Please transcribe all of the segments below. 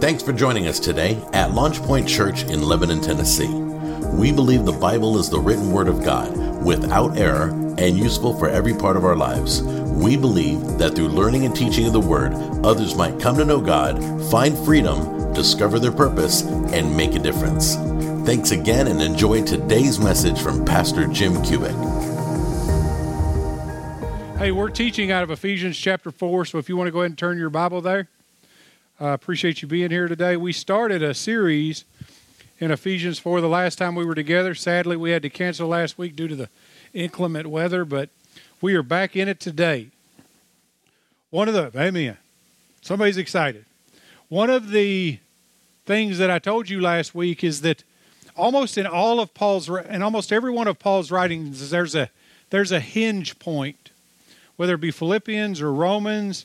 Thanks for joining us today at Launch Point Church in Lebanon, Tennessee. We believe the Bible is the written word of God, without error, and useful for every part of our lives. We believe that through learning and teaching of the word, others might come to know God, find freedom, discover their purpose, and make a difference. Thanks again and enjoy today's message from Pastor Jim Cubic. Hey, we're teaching out of Ephesians chapter 4, so if you want to go ahead and turn your Bible there, I appreciate you being here today. We started a series in Ephesians 4 the last time we were together. Sadly, we had to cancel last week due to the inclement weather, but we are back in it today. One of the, amen. Somebody's excited. One of the things that I told you last week is that almost in all of Paul's, in almost every one of Paul's writings, there's a, there's a hinge point. Whether it be Philippians or Romans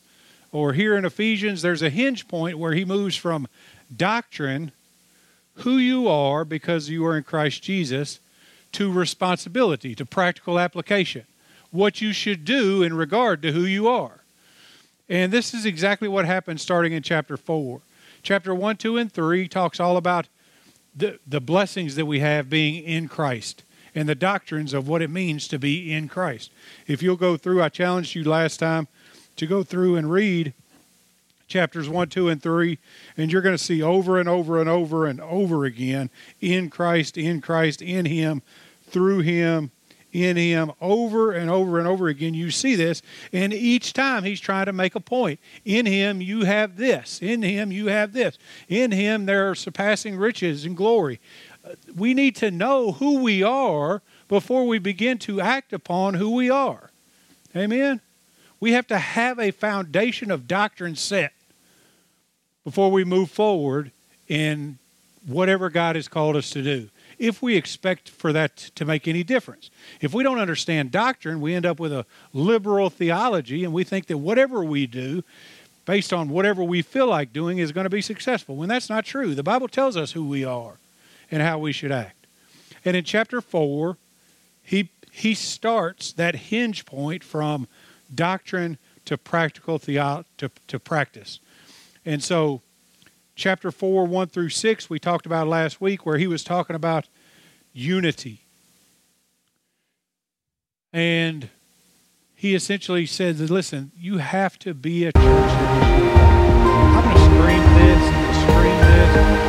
or here in Ephesians, there's a hinge point where he moves from doctrine, who you are because you are in Christ Jesus, to responsibility, to practical application, what you should do in regard to who you are. And this is exactly what happens starting in chapter 4. Chapter 1, 2, and 3 talks all about the, the blessings that we have being in Christ and the doctrines of what it means to be in Christ. If you'll go through, I challenged you last time to go through and read chapters 1, 2, and 3, and you're going to see over and over and over and over again in Christ, in Christ, in Him, through Him, in Him, over and over and over again. You see this, and each time He's trying to make a point. In Him, you have this. In Him, you have this. In Him, there are surpassing riches and glory. We need to know who we are before we begin to act upon who we are. Amen? We have to have a foundation of doctrine set before we move forward in whatever God has called us to do. If we expect for that to make any difference. If we don't understand doctrine, we end up with a liberal theology and we think that whatever we do, based on whatever we feel like doing, is going to be successful. When that's not true. The Bible tells us who we are and how we should act. And in chapter 4, he, he starts that hinge point from doctrine to practical theo- to, to practice. And so, chapter 4, 1 through 6, we talked about last week, where he was talking about unity. And he essentially said listen, you have to be a church. I'm going to scream this and scream this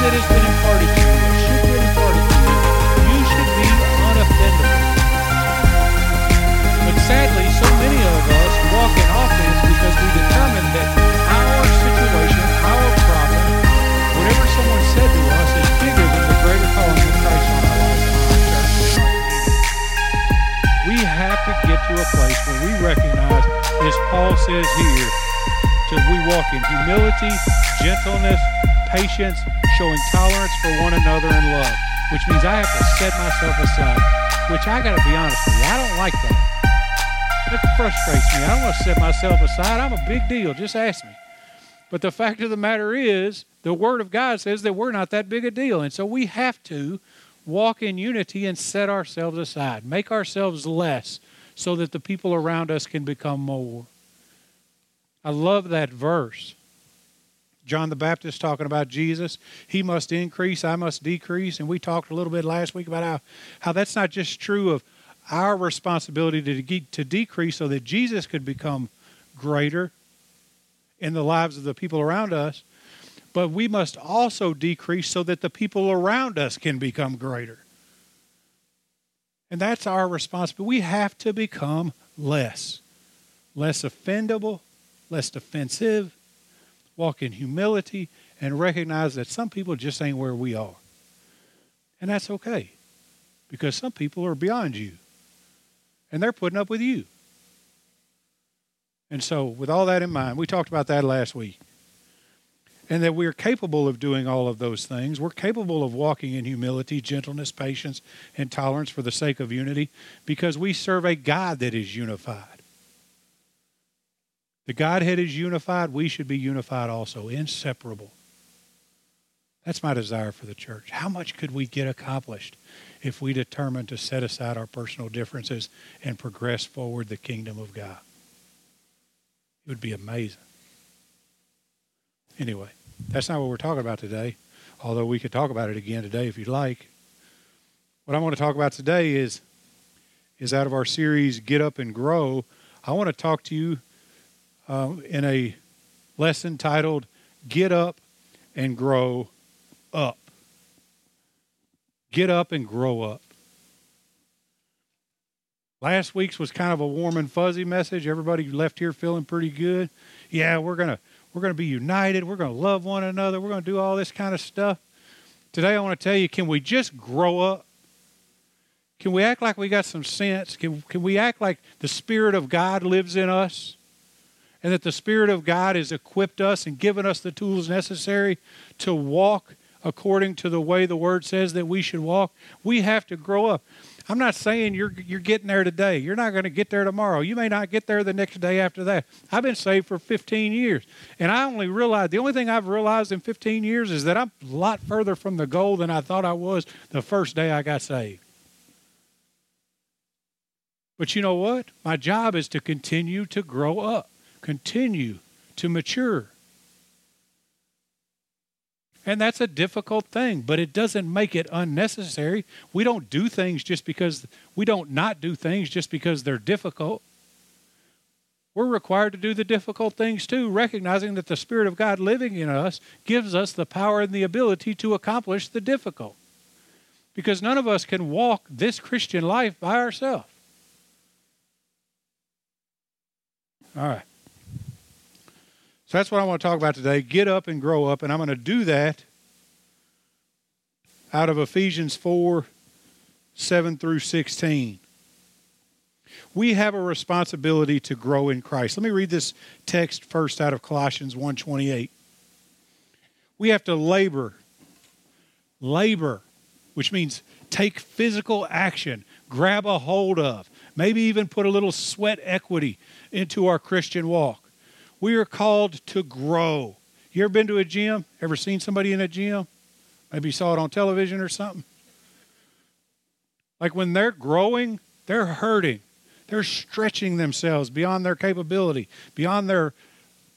that has been imparted to you, should be imparted to you, you should be unoffendable. But sadly, so many of us walk in offense because we determine that our situation, our problem, whatever someone said to us, is bigger than the greater calling of Christ on our life. We have to get to a place where we recognize, as Paul says here, that we walk in humility, gentleness, patience, showing tolerance for one another in love, which means I have to set myself aside, which I got to be honest with you, I don't like that. It frustrates me. I don't want to set myself aside. I'm a big deal. Just ask me. But the fact of the matter is, the Word of God says that we're not that big a deal. And so we have to walk in unity and set ourselves aside, make ourselves less so that the people around us can become more. I love that verse. John the Baptist talking about Jesus. He must increase, I must decrease. And we talked a little bit last week about how, how that's not just true of our responsibility to, to decrease so that Jesus could become greater in the lives of the people around us, but we must also decrease so that the people around us can become greater. And that's our responsibility. We have to become less, less offendable, less offensive, walk in humility, and recognize that some people just ain't where we are. And that's okay because some people are beyond you. And they're putting up with you. And so, with all that in mind, we talked about that last week. And that we're capable of doing all of those things. We're capable of walking in humility, gentleness, patience, and tolerance for the sake of unity because we serve a God that is unified. The Godhead is unified. We should be unified also, inseparable. That's my desire for the church. How much could we get accomplished if we determined to set aside our personal differences and progress forward the kingdom of God? It would be amazing. Anyway, that's not what we're talking about today, although we could talk about it again today if you'd like. What I want to talk about today is is out of our series Get Up and Grow. I want to talk to you uh, in a lesson titled Get Up and Grow Up. Get up and grow up. Last week's was kind of a warm and fuzzy message. Everybody left here feeling pretty good. Yeah, we're gonna we're gonna be united. We're gonna love one another. We're gonna do all this kind of stuff. Today, I want to tell you: Can we just grow up? Can we act like we got some sense? Can can we act like the Spirit of God lives in us, and that the Spirit of God has equipped us and given us the tools necessary to walk according to the way the Word says that we should walk? We have to grow up. I'm not saying you're you're getting there today. You're not going to get there tomorrow. You may not get there the next day after that. I've been saved for 15 years, and I only realized the only thing I've realized in 15 years is that I'm a lot further from the goal than I thought I was the first day I got saved. But you know what? My job is to continue to grow up, continue to mature. And that's a difficult thing, but it doesn't make it unnecessary. We don't do things just because we don't not do things just because they're difficult. We're required to do the difficult things too, recognizing that the Spirit of God living in us gives us the power and the ability to accomplish the difficult. Because none of us can walk this Christian life by ourselves. All right. So that's what I want to talk about today. Get up and grow up. And I'm going to do that out of Ephesians 4 7 through 16. We have a responsibility to grow in Christ. Let me read this text first out of Colossians 1:28. We have to labor. Labor, which means take physical action, grab a hold of, maybe even put a little sweat equity into our Christian walk. We are called to grow. You ever been to a gym? Ever seen somebody in a gym? Maybe you saw it on television or something. Like when they're growing, they're hurting. They're stretching themselves beyond their capability, beyond their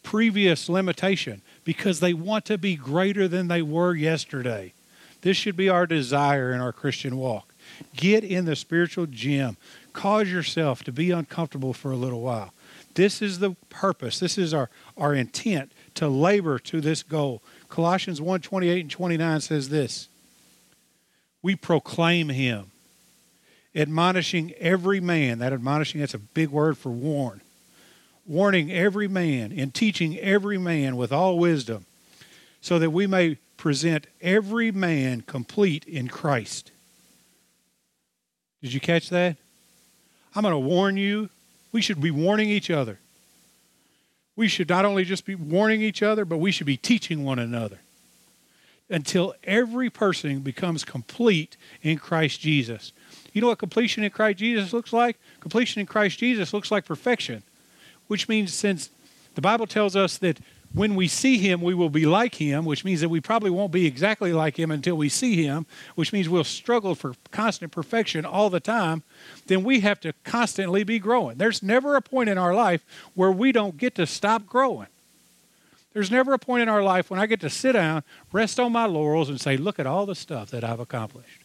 previous limitation, because they want to be greater than they were yesterday. This should be our desire in our Christian walk. Get in the spiritual gym. Cause yourself to be uncomfortable for a little while. This is the purpose. This is our, our intent to labor to this goal. Colossians 1 28 and 29 says this We proclaim him, admonishing every man. That admonishing, that's a big word for warn. Warning every man and teaching every man with all wisdom, so that we may present every man complete in Christ. Did you catch that? I'm going to warn you we should be warning each other. We should not only just be warning each other, but we should be teaching one another until every person becomes complete in Christ Jesus. You know what completion in Christ Jesus looks like? Completion in Christ Jesus looks like perfection, which means since the Bible tells us that when we see him, we will be like him, which means that we probably won't be exactly like him until we see him, which means we'll struggle for constant perfection all the time, then we have to constantly be growing. There's never a point in our life where we don't get to stop growing. There's never a point in our life when I get to sit down, rest on my laurels, and say, Look at all the stuff that I've accomplished.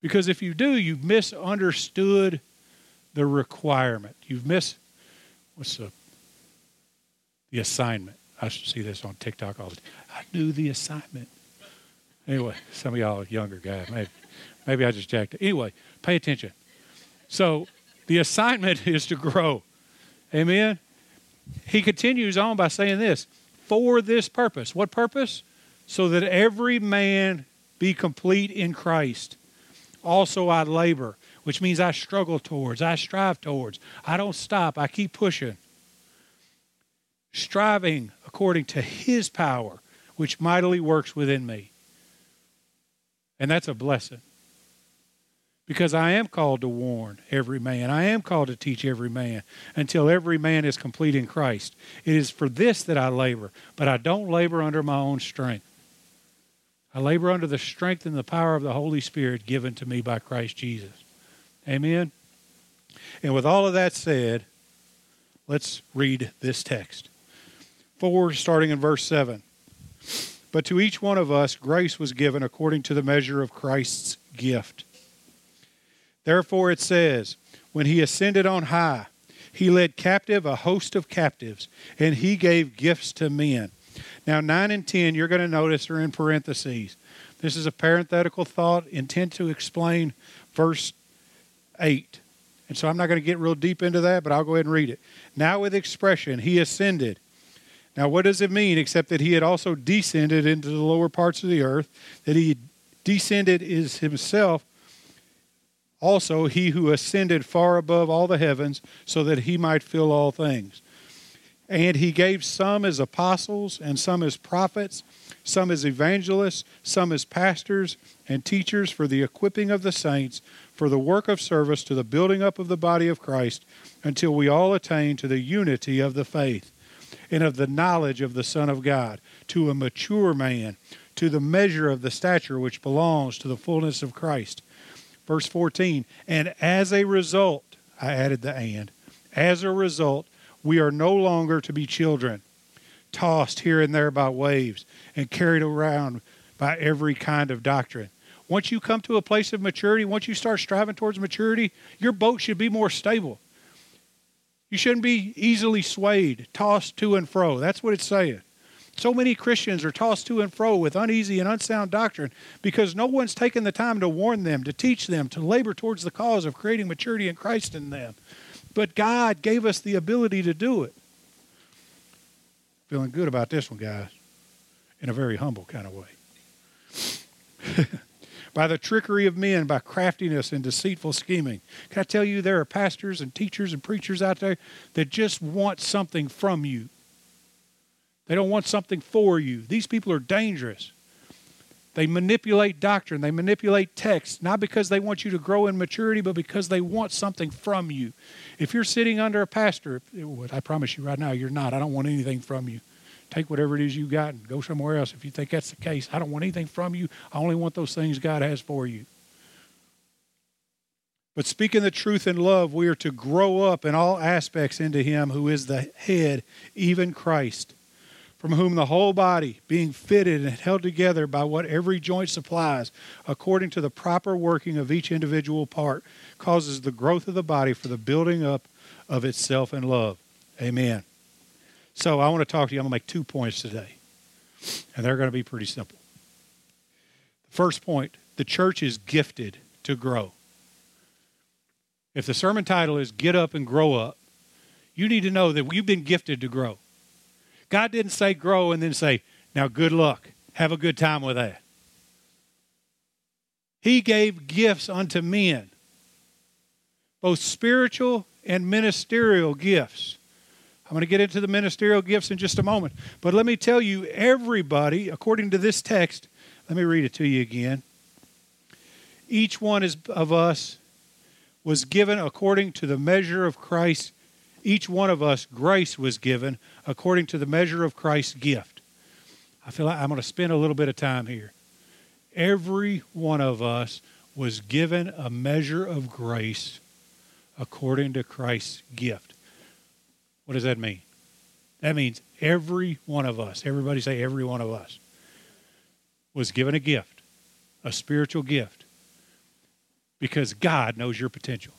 Because if you do, you've misunderstood the requirement. You've mis what's the the assignment. I should see this on TikTok all the time. I knew the assignment. Anyway, some of y'all younger guys, maybe, maybe I just jacked it. Anyway, pay attention. So the assignment is to grow. Amen. He continues on by saying this for this purpose. What purpose? So that every man be complete in Christ. also I labor, which means I struggle towards, I strive towards. I don't stop, I keep pushing. Striving according to his power, which mightily works within me. And that's a blessing. Because I am called to warn every man. I am called to teach every man until every man is complete in Christ. It is for this that I labor, but I don't labor under my own strength. I labor under the strength and the power of the Holy Spirit given to me by Christ Jesus. Amen. And with all of that said, let's read this text. 4, starting in verse 7. But to each one of us grace was given according to the measure of Christ's gift. Therefore it says, When he ascended on high, he led captive a host of captives, and he gave gifts to men. Now, 9 and 10, you're going to notice are in parentheses. This is a parenthetical thought intent to explain verse 8. And so I'm not going to get real deep into that, but I'll go ahead and read it. Now, with expression, he ascended. Now, what does it mean except that he had also descended into the lower parts of the earth, that he descended is himself also he who ascended far above all the heavens so that he might fill all things. And he gave some as apostles, and some as prophets, some as evangelists, some as pastors and teachers for the equipping of the saints, for the work of service to the building up of the body of Christ, until we all attain to the unity of the faith and of the knowledge of the Son of God, to a mature man, to the measure of the stature which belongs to the fullness of Christ. Verse 14, and as a result, I added the and, as a result, we are no longer to be children, tossed here and there by waves and carried around by every kind of doctrine. Once you come to a place of maturity, once you start striving towards maturity, your boat should be more stable. You shouldn't be easily swayed, tossed to and fro. That's what it's saying. So many Christians are tossed to and fro with uneasy and unsound doctrine because no one's taken the time to warn them, to teach them, to labor towards the cause of creating maturity in Christ in them. But God gave us the ability to do it. Feeling good about this one, guys, in a very humble kind of way. by the trickery of men, by craftiness and deceitful scheming. Can I tell you, there are pastors and teachers and preachers out there that just want something from you. They don't want something for you. These people are dangerous. They manipulate doctrine, they manipulate text, not because they want you to grow in maturity, but because they want something from you. If you're sitting under a pastor, I promise you right now, you're not. I don't want anything from you. Take whatever it is you got and go somewhere else if you think that's the case. I don't want anything from you. I only want those things God has for you. But speaking the truth in love, we are to grow up in all aspects into Him who is the head, even Christ from whom the whole body, being fitted and held together by what every joint supplies, according to the proper working of each individual part, causes the growth of the body for the building up of itself in love. Amen. So I want to talk to you. I'm going to make two points today, and they're going to be pretty simple. The first point the church is gifted to grow. If the sermon title is Get Up and Grow Up, you need to know that you've been gifted to grow. God didn't say grow and then say, now good luck. Have a good time with that. He gave gifts unto men, both spiritual and ministerial gifts. I'm going to get into the ministerial gifts in just a moment. But let me tell you, everybody, according to this text, let me read it to you again. Each one is, of us was given according to the measure of Christ. each one of us, grace was given according to the measure of Christ's gift. I feel like I'm going to spend a little bit of time here. Every one of us was given a measure of grace according to Christ's gift. What does that mean? That means every one of us, everybody say every one of us, was given a gift, a spiritual gift, because God knows your potential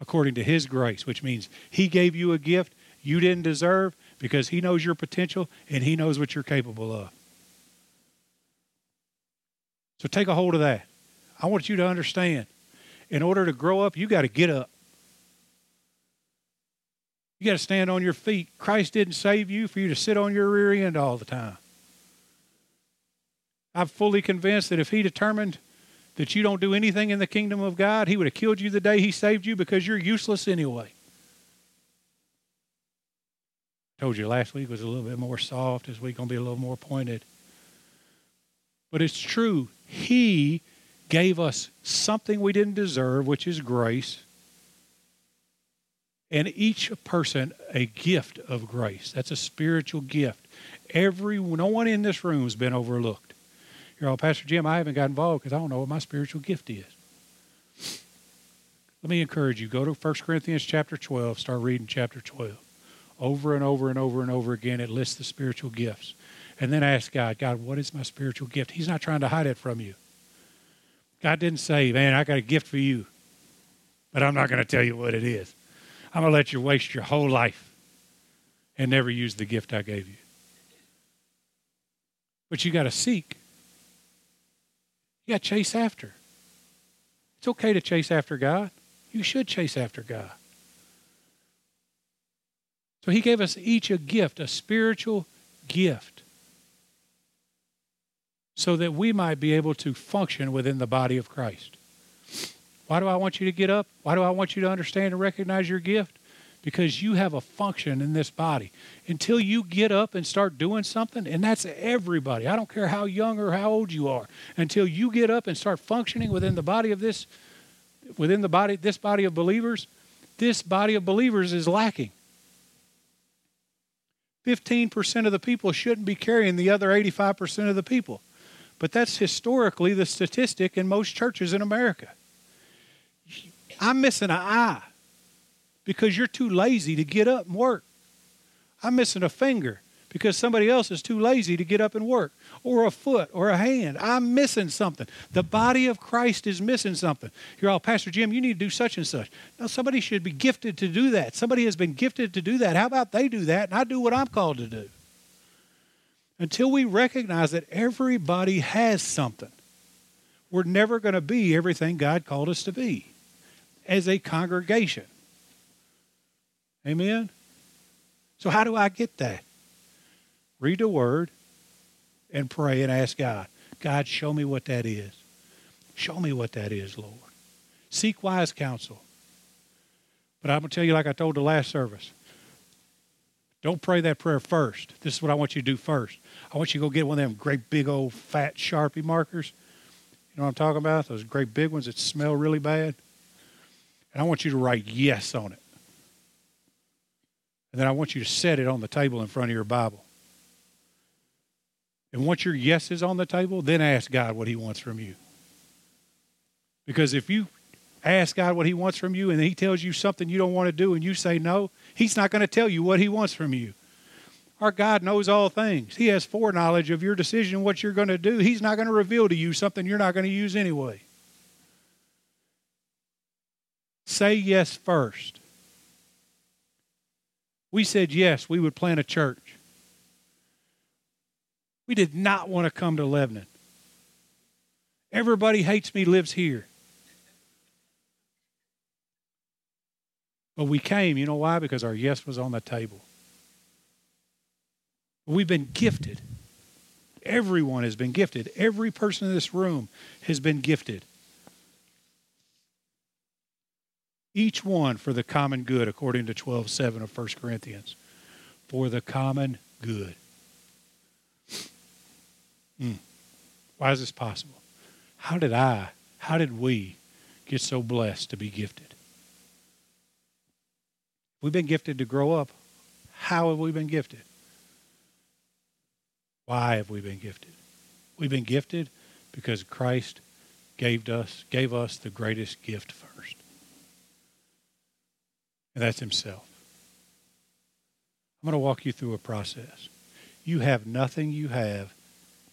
according to His grace, which means He gave you a gift you didn't deserve because He knows your potential and He knows what you're capable of. So take a hold of that. I want you to understand in order to grow up, you got to get up. You got to stand on your feet. Christ didn't save you for you to sit on your rear end all the time. I'm fully convinced that if He determined that you don't do anything in the kingdom of God, He would have killed you the day He saved you because you're useless anyway. I Told you last week was a little bit more soft. This week going to be a little more pointed. But it's true. He gave us something we didn't deserve, which is grace. And each person a gift of grace. That's a spiritual gift. Every no one in this room has been overlooked. You're all, Pastor Jim, I haven't got involved because I don't know what my spiritual gift is. Let me encourage you. Go to 1 Corinthians chapter 12. Start reading chapter 12. Over and over and over and over again, it lists the spiritual gifts. And then ask God, God, what is my spiritual gift? He's not trying to hide it from you. God didn't say, man, I got a gift for you, but I'm not going to tell you what it is. I'm going to let you waste your whole life and never use the gift I gave you. But you got to seek. You got to chase after. It's okay to chase after God. You should chase after God. So he gave us each a gift, a spiritual gift, so that we might be able to function within the body of Christ. Why do I want you to get up? Why do I want you to understand and recognize your gift? Because you have a function in this body. Until you get up and start doing something, and that's everybody. I don't care how young or how old you are. Until you get up and start functioning within the body of this within the body this body of believers, this body of believers is lacking. 15% of the people shouldn't be carrying the other 85% of the people. But that's historically the statistic in most churches in America. I'm missing an eye because you're too lazy to get up and work. I'm missing a finger because somebody else is too lazy to get up and work, or a foot, or a hand. I'm missing something. The body of Christ is missing something. You're all, Pastor Jim, you need to do such and such. No, somebody should be gifted to do that. Somebody has been gifted to do that. How about they do that and I do what I'm called to do? Until we recognize that everybody has something, we're never going to be everything God called us to be as a congregation. Amen? So, how do I get that? read the word, and pray and ask God, God, show me what that is. Show me what that is, Lord. Seek wise counsel. But I'm going to tell you, like I told the last service, don't pray that prayer first. This is what I want you to do first. I want you to go get one of them great big old fat Sharpie markers. You know what I'm talking about? Those great big ones that smell really bad. And I want you to write yes on it. And then I want you to set it on the table in front of your Bible. And once your yes is on the table, then ask God what He wants from you. Because if you ask God what He wants from you and He tells you something you don't want to do and you say no, He's not going to tell you what He wants from you. Our God knows all things. He has foreknowledge of your decision, what you're going to do. He's not going to reveal to you something you're not going to use anyway. Say yes first. We said yes, we would plant a church. We did not want to come to Lebanon. Everybody hates me lives here. But we came, you know why? Because our yes was on the table. We've been gifted. Everyone has been gifted. Every person in this room has been gifted. Each one for the common good, according to 12 7 of 1 Corinthians. For the common good. Mm. Why is this possible? How did I, how did we get so blessed to be gifted? We've been gifted to grow up. How have we been gifted? Why have we been gifted? We've been gifted because Christ gave us gave us the greatest gift. And that's himself. I'm going to walk you through a process. You have nothing you have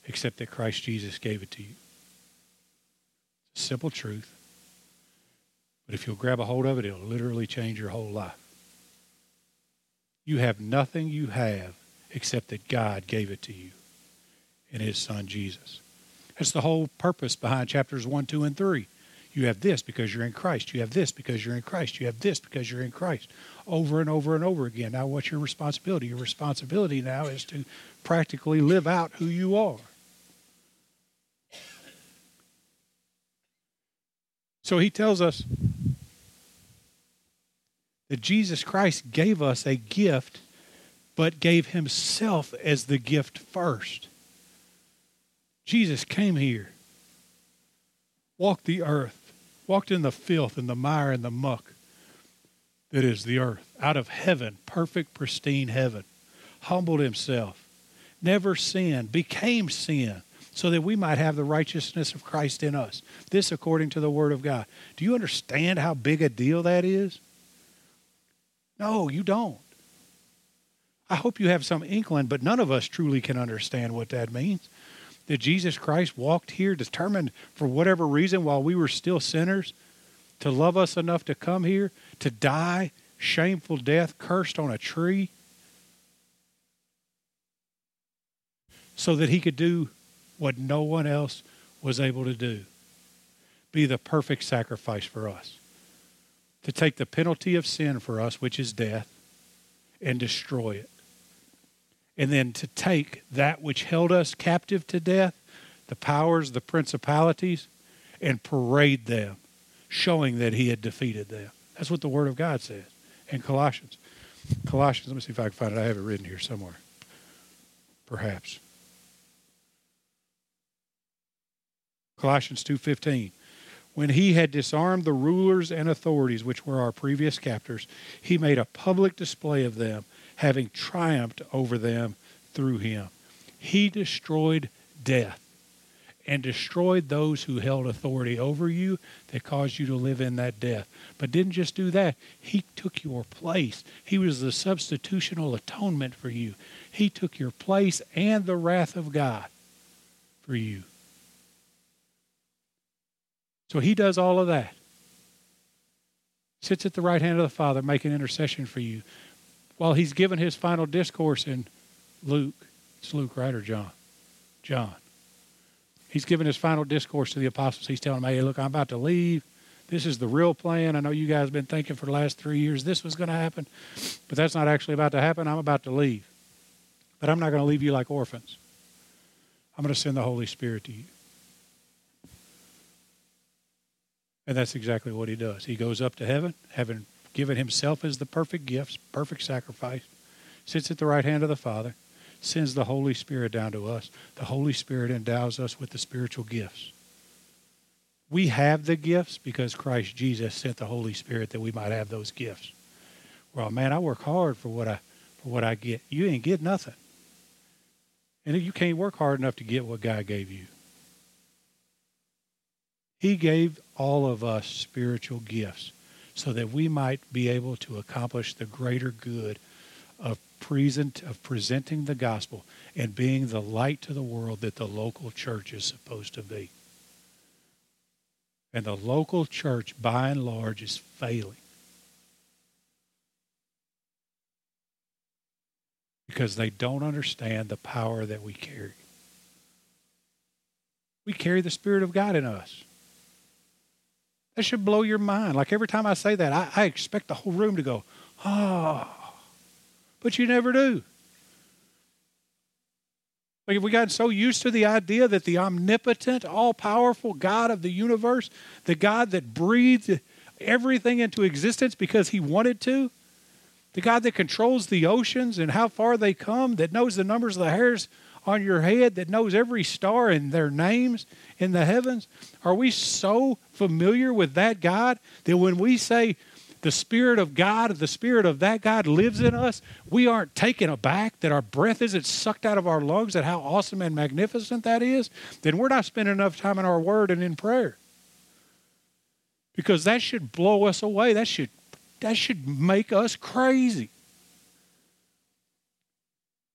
except that Christ Jesus gave it to you. It's a simple truth. But if you'll grab a hold of it, it'll literally change your whole life. You have nothing you have except that God gave it to you in His Son Jesus. That's the whole purpose behind chapters 1, 2, and 3. You have this because you're in Christ. You have this because you're in Christ. You have this because you're in Christ. Over and over and over again. Now, what's your responsibility? Your responsibility now is to practically live out who you are. So he tells us that Jesus Christ gave us a gift, but gave himself as the gift first. Jesus came here, walked the earth, walked in the filth and the mire and the muck that is the earth, out of heaven, perfect, pristine heaven, humbled himself, never sinned, became sin, so that we might have the righteousness of Christ in us. This according to the Word of God. Do you understand how big a deal that is? No, you don't. I hope you have some inkling, but none of us truly can understand what that means. That Jesus Christ walked here determined for whatever reason while we were still sinners to love us enough to come here, to die shameful death, cursed on a tree, so that he could do what no one else was able to do be the perfect sacrifice for us. To take the penalty of sin for us, which is death, and destroy it. And then to take that which held us captive to death, the powers, the principalities, and parade them, showing that he had defeated them. That's what the Word of God says in Colossians. Colossians, let me see if I can find it. I have it written here somewhere. Perhaps. Colossians 2:15 when he had disarmed the rulers and authorities which were our previous captors he made a public display of them having triumphed over them through him. He destroyed death and destroyed those who held authority over you that caused you to live in that death. But didn't just do that. He took your place. He was the substitutional atonement for you. He took your place and the wrath of god for you. So he does all of that. Sits at the right hand of the Father, making intercession for you. While he's given his final discourse in Luke, it's Luke, right, or John? John. He's given his final discourse to the apostles. He's telling them, hey, look, I'm about to leave. This is the real plan. I know you guys have been thinking for the last three years this was going to happen, but that's not actually about to happen. I'm about to leave. But I'm not going to leave you like orphans. I'm going to send the Holy Spirit to you. And that's exactly what he does. He goes up to heaven, having given himself as the perfect gifts, perfect sacrifice, sits at the right hand of the Father, sends the Holy Spirit down to us. The Holy Spirit endows us with the spiritual gifts. We have the gifts because Christ Jesus sent the Holy Spirit that we might have those gifts. Well, man, I work hard for what I for what I get. You ain't get nothing. And you can't work hard enough to get what God gave you. He gave all of us spiritual gifts so that we might be able to accomplish the greater good of present of presenting the gospel and being the light to the world that the local church is supposed to be. And the local church by and large is failing. Because they don't understand the power that we carry. We carry the Spirit of God in us. That should blow your mind. Like every time I say that, I, I expect the whole room to go, oh. But you never do. Like we got so used to the idea that the omnipotent, all powerful God of the universe, the God that breathed everything into existence because he wanted to, the God that controls the oceans and how far they come, that knows the numbers of the hairs on your head, that knows every star and their names in the heavens? Are we so familiar with that God that when we say the Spirit of God, the Spirit of that God lives in us, we aren't taken aback that our breath isn't sucked out of our lungs, that how awesome and magnificent that is? Then we're not spending enough time in our Word and in prayer. Because that should blow us away. That should, that should make us crazy.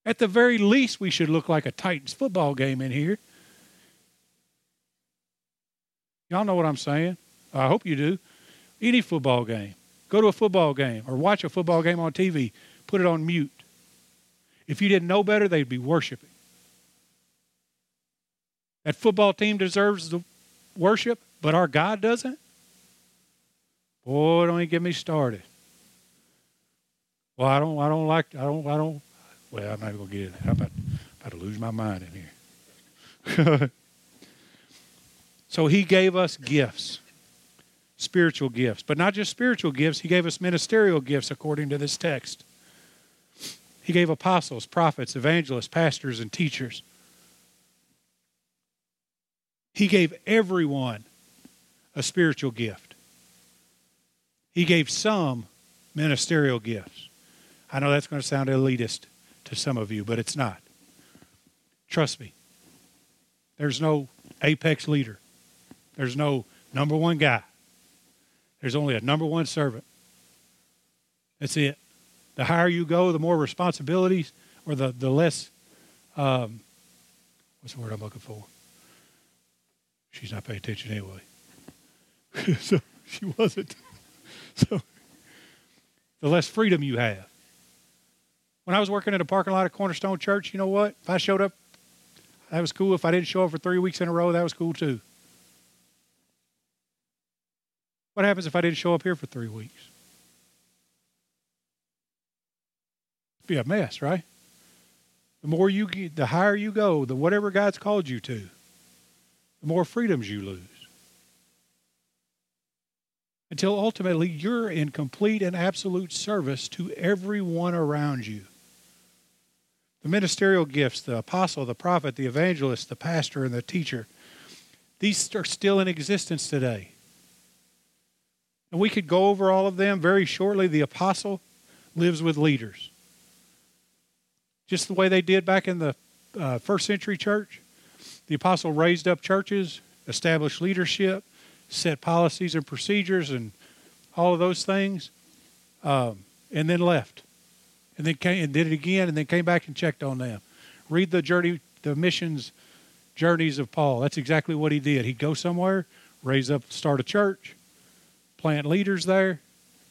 At the very least, we should look like a Titans football game in here. Y'all know what I'm saying? I hope you do. Any football game. Go to a football game or watch a football game on TV. Put it on mute. If you didn't know better, they'd be worshiping. That football team deserves the worship, but our God doesn't? Boy, don't even get me started. Well, I don't, I don't like, I don't, I don't. Well, I'm not even gonna get it. I'm about, about to lose my mind in here. So he gave us gifts spiritual gifts. But not just spiritual gifts, He gave us ministerial gifts according to this text. He gave apostles, prophets, evangelists, pastors, and teachers. He gave everyone a spiritual gift. He gave some ministerial gifts. I know that's going to sound elitist to some of you, but it's not. Trust me. There's no apex leader. There's no number one guy. There's only a number one servant. That's it. The higher you go, the more responsibilities, or the, the less, um, what's the word I'm looking for? She's not paying attention anyway. so she wasn't. So the less freedom you have. When I was working in a parking lot at Cornerstone Church, you know what? If I showed up, that was cool. If I didn't show up for three weeks in a row, that was cool too. What happens if I didn't show up here for three weeks? Be a mess, right? The more you get, the higher you go, the whatever God's called you to, the more freedoms you lose. Until ultimately you're in complete and absolute service to everyone around you. The ministerial gifts, the apostle, the prophet, the evangelist, the pastor, and the teacher, these are still in existence today. And we could go over all of them very shortly. The apostle lives with leaders, just the way they did back in the uh, first century church. The apostle raised up churches, established leadership, set policies and procedures, and all of those things, um, and then left, and then came and did it again, and then came back and checked on them. Read the journey, the missions journeys of Paul. That's exactly what he did. He'd go somewhere, raise up, start a church, plant leaders there,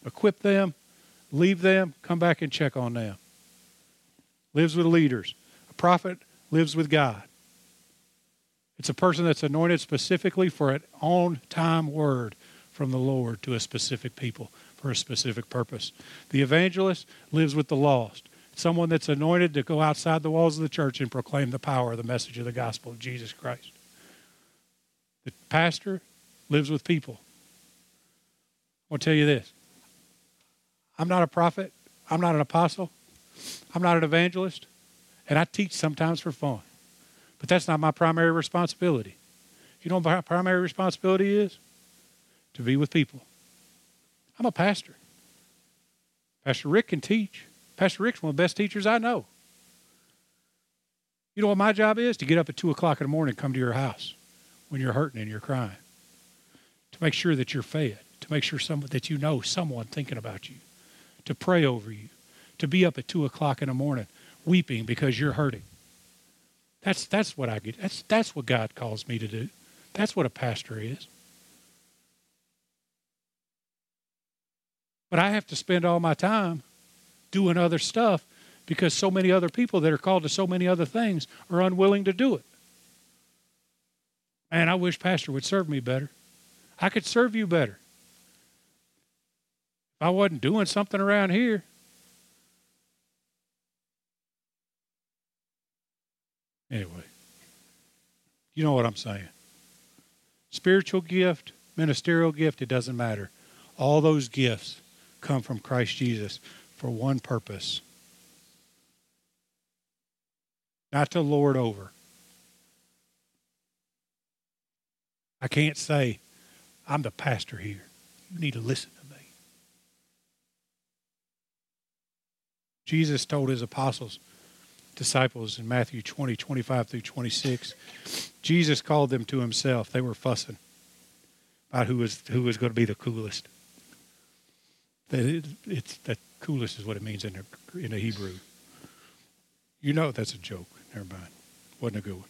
equip them, leave them, come back and check on them. Lives with leaders. A prophet lives with God. It's a person that's anointed specifically for an on time word from the Lord to a specific people for a specific purpose. The evangelist lives with the lost, someone that's anointed to go outside the walls of the church and proclaim the power of the message of the gospel of Jesus Christ. The pastor lives with people. I'll tell you this I'm not a prophet, I'm not an apostle, I'm not an evangelist, and I teach sometimes for fun. But that's not my primary responsibility. You know what my primary responsibility is? To be with people. I'm a pastor. Pastor Rick can teach. Pastor Rick's one of the best teachers I know. You know what my job is? To get up at 2 o'clock in the morning and come to your house when you're hurting and you're crying. To make sure that you're fed. To make sure that you know someone thinking about you. To pray over you. To be up at 2 o'clock in the morning weeping because you're hurting. That's that's what I get. That's that's what God calls me to do. That's what a pastor is. But I have to spend all my time doing other stuff because so many other people that are called to so many other things are unwilling to do it. Man, I wish Pastor would serve me better. I could serve you better. If I wasn't doing something around here, Anyway, you know what I'm saying. Spiritual gift, ministerial gift, it doesn't matter. All those gifts come from Christ Jesus for one purpose not to lord over. I can't say, I'm the pastor here. You need to listen to me. Jesus told his apostles, disciples in Matthew 20, 25 through 26. Jesus called them to himself. They were fussing about who was, who was going to be the coolest. It, it's, the coolest is what it means in the, in the Hebrew. You know that's a joke. Never mind. Wasn't a good one.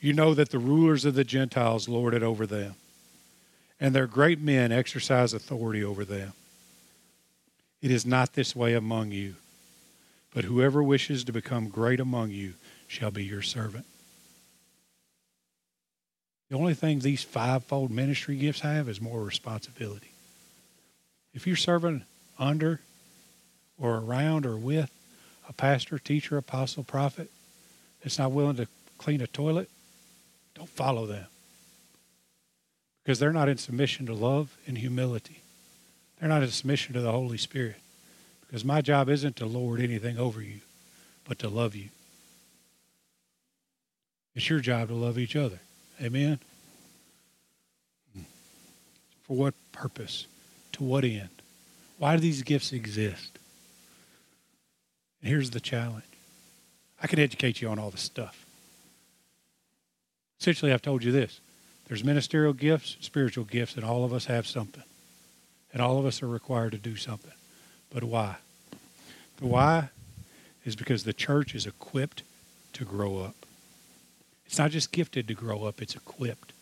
You know that the rulers of the Gentiles lord it over them, and their great men exercise authority over them. It is not this way among you. But whoever wishes to become great among you shall be your servant. The only thing these fivefold ministry gifts have is more responsibility. If you're serving under or around or with a pastor, teacher, apostle, prophet that's not willing to clean a toilet, don't follow them. Because they're not in submission to love and humility. They're not in submission to the Holy Spirit. Because my job isn't to lord anything over you, but to love you. It's your job to love each other. Amen? For what purpose? To what end? Why do these gifts exist? And here's the challenge I can educate you on all this stuff. Essentially, I've told you this there's ministerial gifts, spiritual gifts, and all of us have something. And all of us are required to do something. But why? The why is because the church is equipped to grow up. It's not just gifted to grow up, it's equipped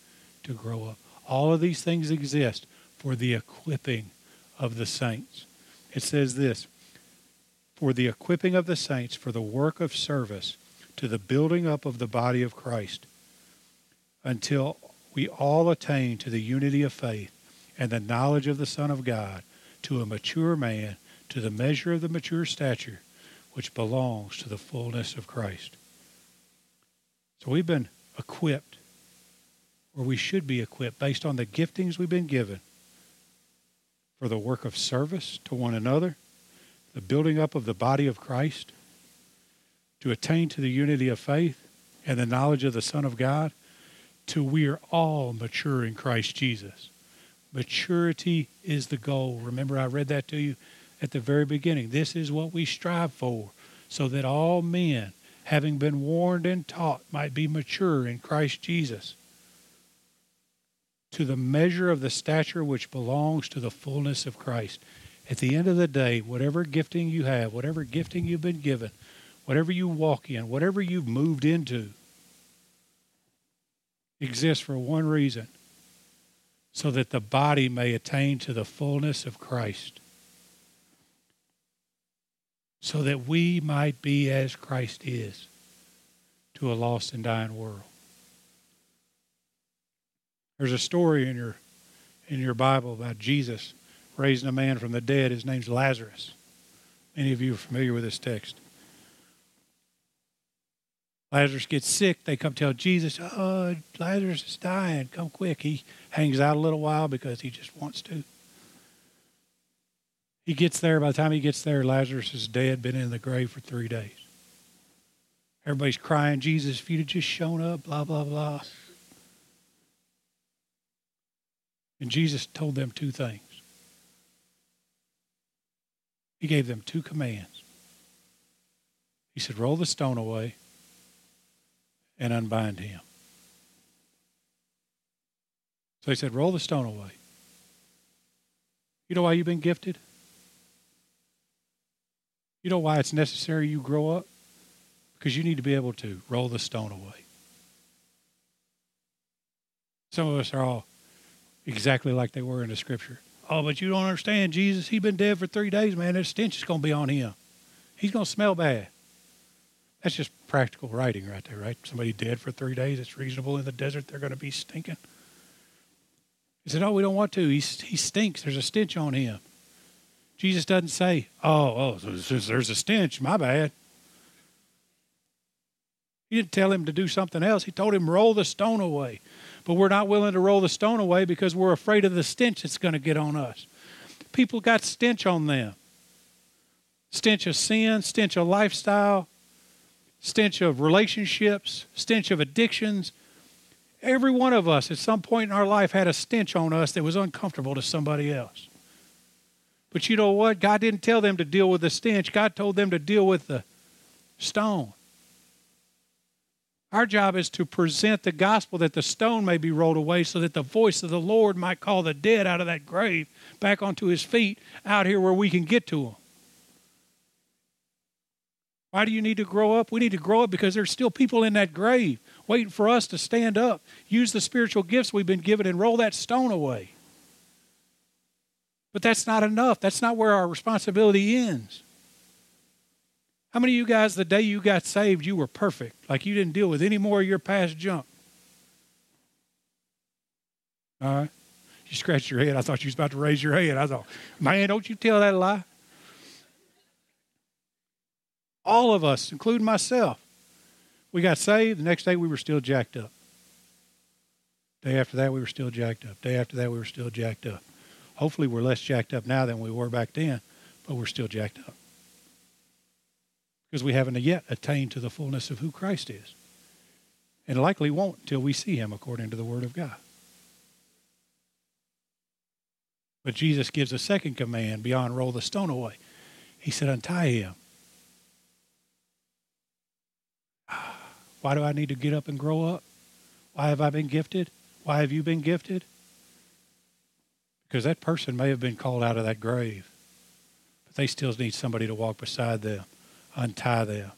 to grow up. All of these things exist for the equipping of the saints. It says this for the equipping of the saints for the work of service to the building up of the body of Christ until we all attain to the unity of faith and the knowledge of the Son of God, to a mature man, to the measure of the mature stature which belongs to the fullness of Christ. So we've been equipped, or we should be equipped, based on the giftings we've been given for the work of service to one another, the building up of the body of Christ, to attain to the unity of faith and the knowledge of the Son of God, till we are all mature in Christ Jesus. Maturity is the goal. Remember, I read that to you at the very beginning. This is what we strive for, so that all men, having been warned and taught, might be mature in Christ Jesus. To the measure of the stature which belongs to the fullness of Christ. At the end of the day, whatever gifting you have, whatever gifting you've been given, whatever you walk in, whatever you've moved into, exists for one reason so that the body may attain to the fullness of Christ so that we might be as Christ is to a lost and dying world. There's a story in your in your Bible about Jesus raising a man from the dead. His name's Lazarus. Many of you are familiar with this text. Lazarus gets sick. They come tell Jesus, Oh, Lazarus is dying. Come quick. He hangs out a little while because he just wants to. He gets there. By the time he gets there, Lazarus is dead, been in the grave for three days. Everybody's crying, Jesus, if you'd have just shown up, blah, blah, blah. And Jesus told them two things. He gave them two commands. He said, Roll the stone away and unbind him. So he said, Roll the stone away. You know why you've been gifted? You know why it's necessary you grow up? Because you need to be able to roll the stone away. Some of us are all exactly like they were in the scripture. Oh, but you don't understand, Jesus, he's been dead for three days, man. That stench is going to be on him. He's going to smell bad. That's just practical writing right there, right? Somebody dead for three days, it's reasonable in the desert, they're going to be stinking. He said, Oh, we don't want to. He, he stinks. There's a stench on him. Jesus doesn't say, oh, oh, there's a stench, my bad. He didn't tell him to do something else. He told him, roll the stone away. But we're not willing to roll the stone away because we're afraid of the stench that's going to get on us. People got stench on them stench of sin, stench of lifestyle, stench of relationships, stench of addictions. Every one of us at some point in our life had a stench on us that was uncomfortable to somebody else. But you know what? God didn't tell them to deal with the stench, God told them to deal with the stone. Our job is to present the gospel that the stone may be rolled away so that the voice of the Lord might call the dead out of that grave back onto his feet out here where we can get to them. Why do you need to grow up? We need to grow up because there's still people in that grave waiting for us to stand up, use the spiritual gifts we've been given, and roll that stone away. But that's not enough. That's not where our responsibility ends. How many of you guys, the day you got saved, you were perfect? Like you didn't deal with any more of your past junk? All right. You scratched your head. I thought you was about to raise your head. I thought, man, don't you tell that lie. All of us, including myself, we got saved. The next day we were still jacked up. Day after that, we were still jacked up. Day after that, we were still jacked up. Hopefully, we're less jacked up now than we were back then, but we're still jacked up. Because we haven't yet attained to the fullness of who Christ is. And likely won't until we see him according to the Word of God. But Jesus gives a second command beyond roll the stone away. He said, untie him. Why do I need to get up and grow up? Why have I been gifted? Why have you been gifted? Because that person may have been called out of that grave, but they still need somebody to walk beside them, untie them,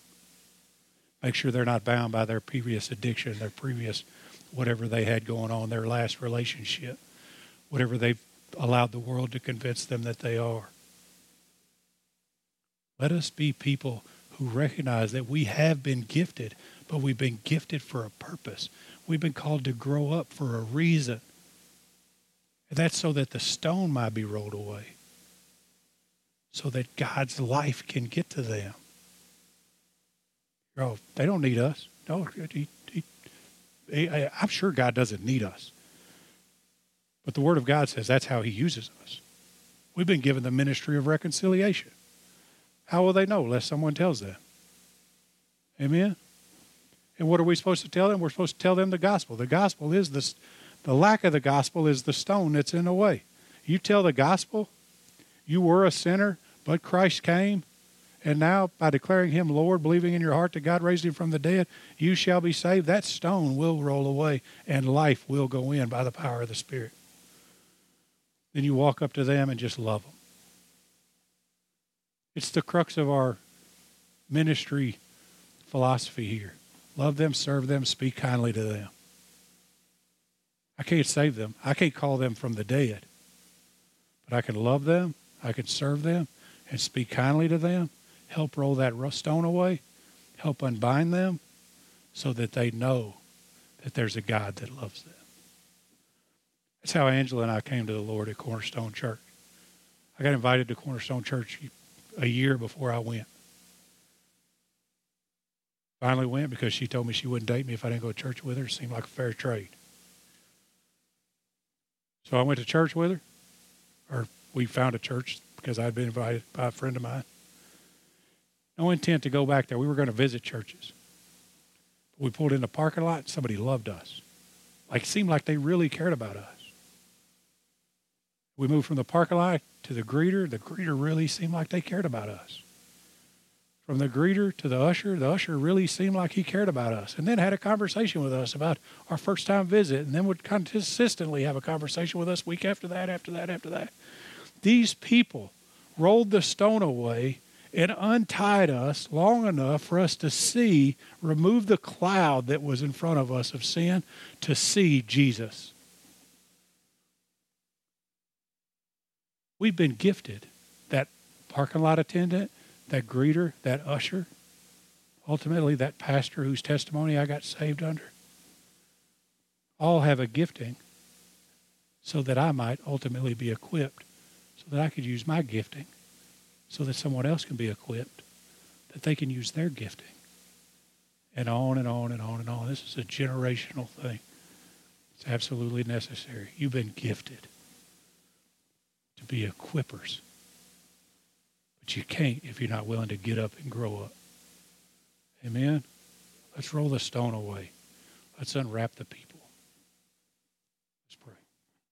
make sure they're not bound by their previous addiction, their previous whatever they had going on, their last relationship, whatever they've allowed the world to convince them that they are. Let us be people who recognize that we have been gifted, but we've been gifted for a purpose. We've been called to grow up for a reason. And that's so that the stone might be rolled away, so that God's life can get to them. Oh, they don't need us. No, he, he, he, I'm sure God doesn't need us. But the Word of God says that's how He uses us. We've been given the ministry of reconciliation. How will they know unless someone tells them? Amen? And what are we supposed to tell them? We're supposed to tell them the gospel. The gospel is the, the lack of the gospel is the stone that's in the way. You tell the gospel, you were a sinner, but Christ came, and now by declaring him Lord, believing in your heart that God raised him from the dead, you shall be saved. That stone will roll away, and life will go in by the power of the Spirit. Then you walk up to them and just love them. It's the crux of our ministry philosophy here. Love them, serve them, speak kindly to them. I can't save them. I can't call them from the dead. But I can love them, I can serve them, and speak kindly to them, help roll that stone away, help unbind them so that they know that there's a God that loves them. That's how Angela and I came to the Lord at Cornerstone Church. I got invited to Cornerstone Church a year before I went. Finally went because she told me she wouldn't date me if I didn't go to church with her. It seemed like a fair trade. So I went to church with her, or we found a church because I'd been invited by a friend of mine. No intent to go back there. We were going to visit churches. We pulled in the parking lot, somebody loved us. Like seemed like they really cared about us. We moved from the parking lot to the greeter. The greeter really seemed like they cared about us from the greeter to the usher. The usher really seemed like he cared about us and then had a conversation with us about our first time visit and then would consistently have a conversation with us week after that, after that, after that. These people rolled the stone away and untied us long enough for us to see, remove the cloud that was in front of us of sin, to see Jesus. We've been gifted. That parking lot attendant, that greeter, that usher, ultimately that pastor whose testimony I got saved under, all have a gifting so that I might ultimately be equipped, so that I could use my gifting, so that someone else can be equipped, that they can use their gifting. And on and on and on and on. This is a generational thing. It's absolutely necessary. You've been gifted to be equippers but you can't if you're not willing to get up and grow up. Amen? Let's roll the stone away. Let's unwrap the people.